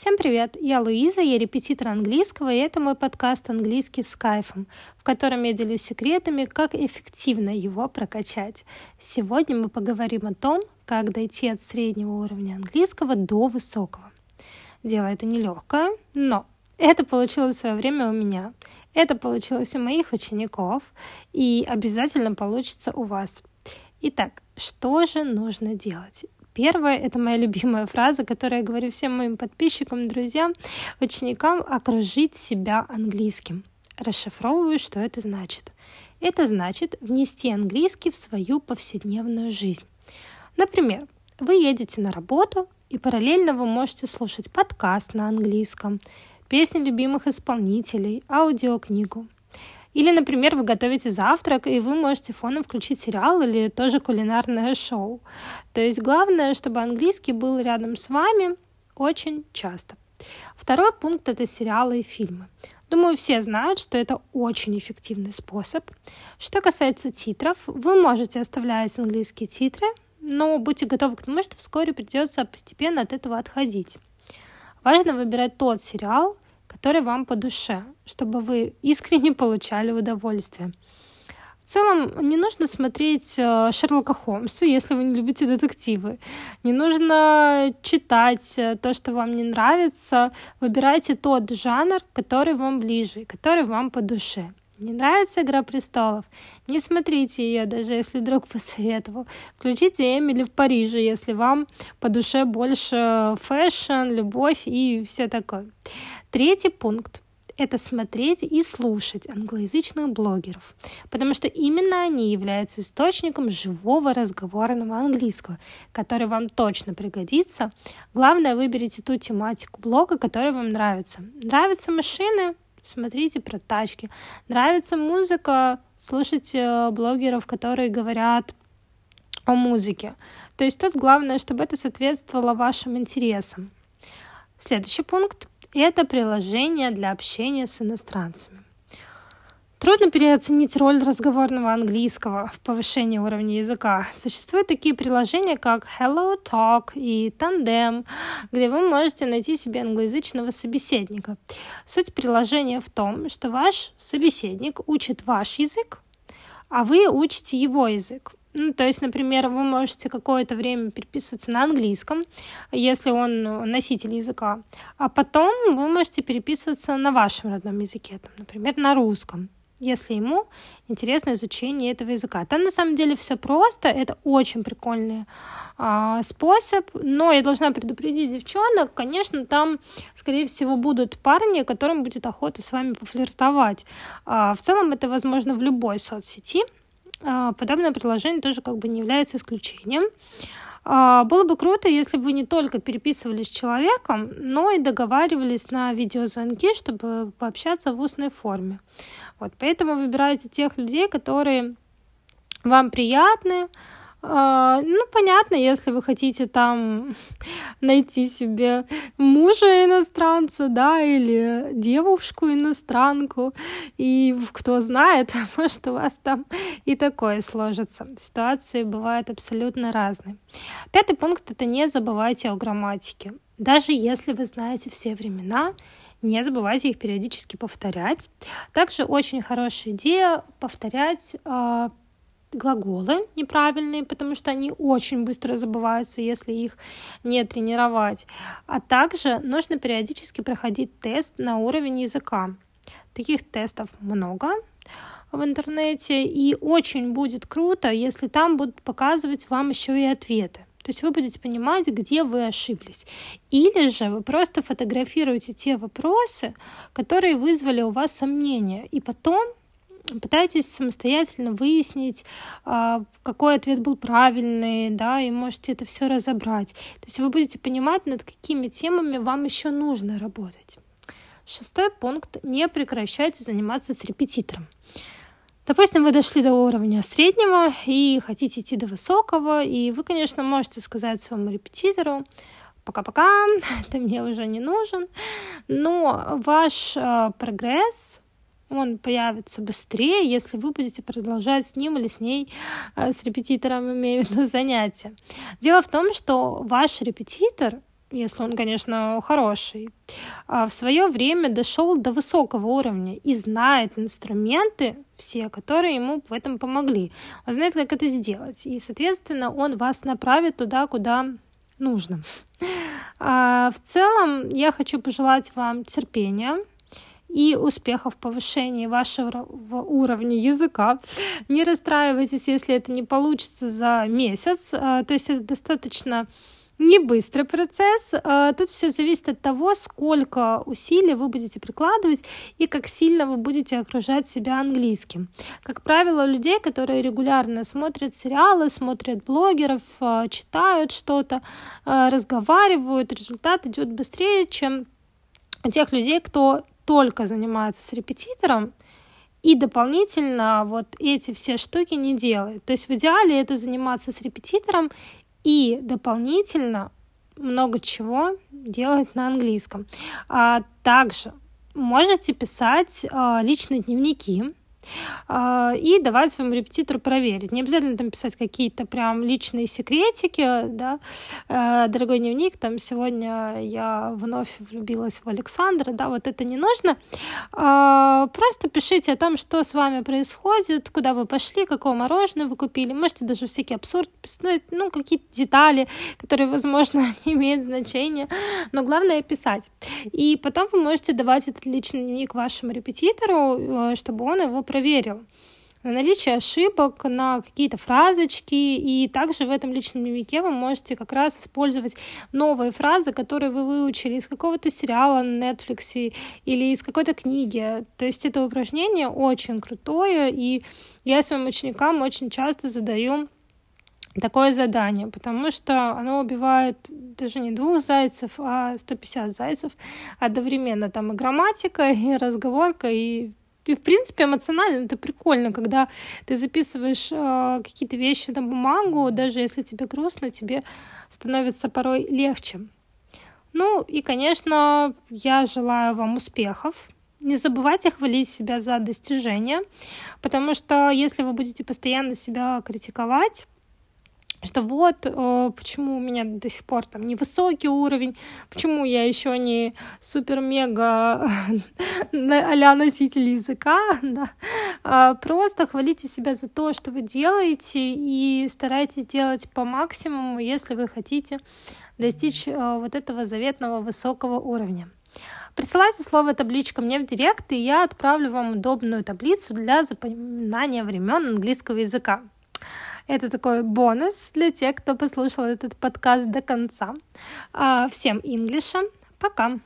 Всем привет! Я Луиза, я репетитор английского, и это мой подкаст «Английский с кайфом», в котором я делюсь секретами, как эффективно его прокачать. Сегодня мы поговорим о том, как дойти от среднего уровня английского до высокого. Дело это нелегкое, но это получилось в свое время у меня. Это получилось у моих учеников, и обязательно получится у вас. Итак, что же нужно делать? Первое — это моя любимая фраза, которую я говорю всем моим подписчикам, друзьям, ученикам — окружить себя английским. Расшифровываю, что это значит. Это значит внести английский в свою повседневную жизнь. Например, вы едете на работу, и параллельно вы можете слушать подкаст на английском, песни любимых исполнителей, аудиокнигу — или, например, вы готовите завтрак, и вы можете фоном включить сериал или тоже кулинарное шоу. То есть главное, чтобы английский был рядом с вами очень часто. Второй пункт — это сериалы и фильмы. Думаю, все знают, что это очень эффективный способ. Что касается титров, вы можете оставлять английские титры, но будьте готовы к тому, что вскоре придется постепенно от этого отходить. Важно выбирать тот сериал, который вам по душе, чтобы вы искренне получали удовольствие. В целом, не нужно смотреть э, Шерлока Холмса, если вы не любите детективы. Не нужно читать э, то, что вам не нравится. Выбирайте тот жанр, который вам ближе, который вам по душе. Не нравится «Игра престолов»? Не смотрите ее, даже если друг посоветовал. Включите «Эмили в Париже», если вам по душе больше fashion, любовь и все такое. Третий пункт это смотреть и слушать англоязычных блогеров, потому что именно они являются источником живого разговорного английского, который вам точно пригодится. Главное, выберите ту тематику блога, которая вам нравится. Нравятся машины? Смотрите про тачки. Нравится музыка? Слушайте э, блогеров, которые говорят о музыке. То есть тут главное, чтобы это соответствовало вашим интересам. Следующий пункт это приложение для общения с иностранцами. Трудно переоценить роль разговорного английского в повышении уровня языка. Существуют такие приложения, как Hello Talk и Tandem, где вы можете найти себе англоязычного собеседника. Суть приложения в том, что ваш собеседник учит ваш язык, а вы учите его язык. Ну, то есть, например, вы можете какое-то время переписываться на английском, если он носитель языка, а потом вы можете переписываться на вашем родном языке, там, например, на русском если ему интересно изучение этого языка. Там на самом деле все просто, это очень прикольный а, способ, но я должна предупредить девчонок, конечно, там, скорее всего, будут парни, которым будет охота с вами пофлиртовать. А, в целом это возможно в любой соцсети, подобное предложение тоже как бы не является исключением. А, было бы круто, если бы вы не только переписывались с человеком, но и договаривались на видеозвонки, чтобы пообщаться в устной форме. Вот, поэтому выбирайте тех людей, которые вам приятны, а, ну, понятно, если вы хотите там найти себе мужа иностранца, да, или девушку иностранку, и кто знает, может, у вас там и такое сложится. Ситуации бывают абсолютно разные. Пятый пункт — это не забывайте о грамматике. Даже если вы знаете все времена, не забывайте их периодически повторять. Также очень хорошая идея повторять а, глаголы неправильные, потому что они очень быстро забываются, если их не тренировать. А также нужно периодически проходить тест на уровень языка. Таких тестов много в интернете, и очень будет круто, если там будут показывать вам еще и ответы. То есть вы будете понимать, где вы ошиблись. Или же вы просто фотографируете те вопросы, которые вызвали у вас сомнения, и потом пытайтесь самостоятельно выяснить, а, какой ответ был правильный, да, и можете это все разобрать. То есть вы будете понимать, над какими темами вам еще нужно работать. Шестой пункт. Не прекращайте заниматься с репетитором. Допустим, вы дошли до уровня среднего и хотите идти до высокого, и вы, конечно, можете сказать своему репетитору, пока-пока, ты мне уже не нужен, но ваш э, прогресс, он появится быстрее, если вы будете продолжать с ним или с ней, э, с репетитором, имею в виду, занятия. Дело в том, что ваш репетитор если он, конечно, хороший, а в свое время дошел до высокого уровня и знает инструменты все, которые ему в этом помогли. Он знает, как это сделать. И, соответственно, он вас направит туда, куда нужно. А в целом, я хочу пожелать вам терпения, и успехов в повышении вашего уровня языка. Не расстраивайтесь, если это не получится за месяц. А, то есть это достаточно не быстрый процесс. А, тут все зависит от того, сколько усилий вы будете прикладывать и как сильно вы будете окружать себя английским. Как правило, людей, которые регулярно смотрят сериалы, смотрят блогеров, а, читают что-то, разговаривают, результат идет быстрее, чем у тех людей, кто только занимается с репетитором, и дополнительно вот эти все штуки не делает. То есть в идеале это заниматься с репетитором и дополнительно много чего делать на английском. А также можете писать а, личные дневники, и давать своему репетитору проверить. Не обязательно там писать какие-то прям личные секретики, да, а, дорогой дневник, там сегодня я вновь влюбилась в Александра, да, вот это не нужно. А, просто пишите о том, что с вами происходит, куда вы пошли, какое мороженое вы купили, можете даже всякий абсурд, ну, какие-то детали, которые, возможно, не имеют значения, но главное писать. И потом вы можете давать этот личный дневник вашему репетитору, чтобы он его проверил на наличие ошибок, на какие-то фразочки, и также в этом личном дневнике вы можете как раз использовать новые фразы, которые вы выучили из какого-то сериала на Netflix или из какой-то книги. То есть это упражнение очень крутое, и я своим ученикам очень часто задаю такое задание, потому что оно убивает даже не двух зайцев, а 150 зайцев одновременно. Там и грамматика, и разговорка, и и, в принципе, эмоционально это прикольно, когда ты записываешь э, какие-то вещи на бумагу, даже если тебе грустно, тебе становится порой легче. Ну и, конечно, я желаю вам успехов. Не забывайте хвалить себя за достижения, потому что если вы будете постоянно себя критиковать, что вот э, почему у меня до сих пор там невысокий уровень, почему я еще не супер-мега а носитель языка, да. а, просто хвалите себя за то, что вы делаете, и старайтесь делать по максимуму, если вы хотите достичь э, вот этого заветного высокого уровня. Присылайте слово табличка мне в директ, и я отправлю вам удобную таблицу для запоминания времен английского языка. Это такой бонус для тех, кто послушал этот подкаст до конца. А, всем инглиша. Пока!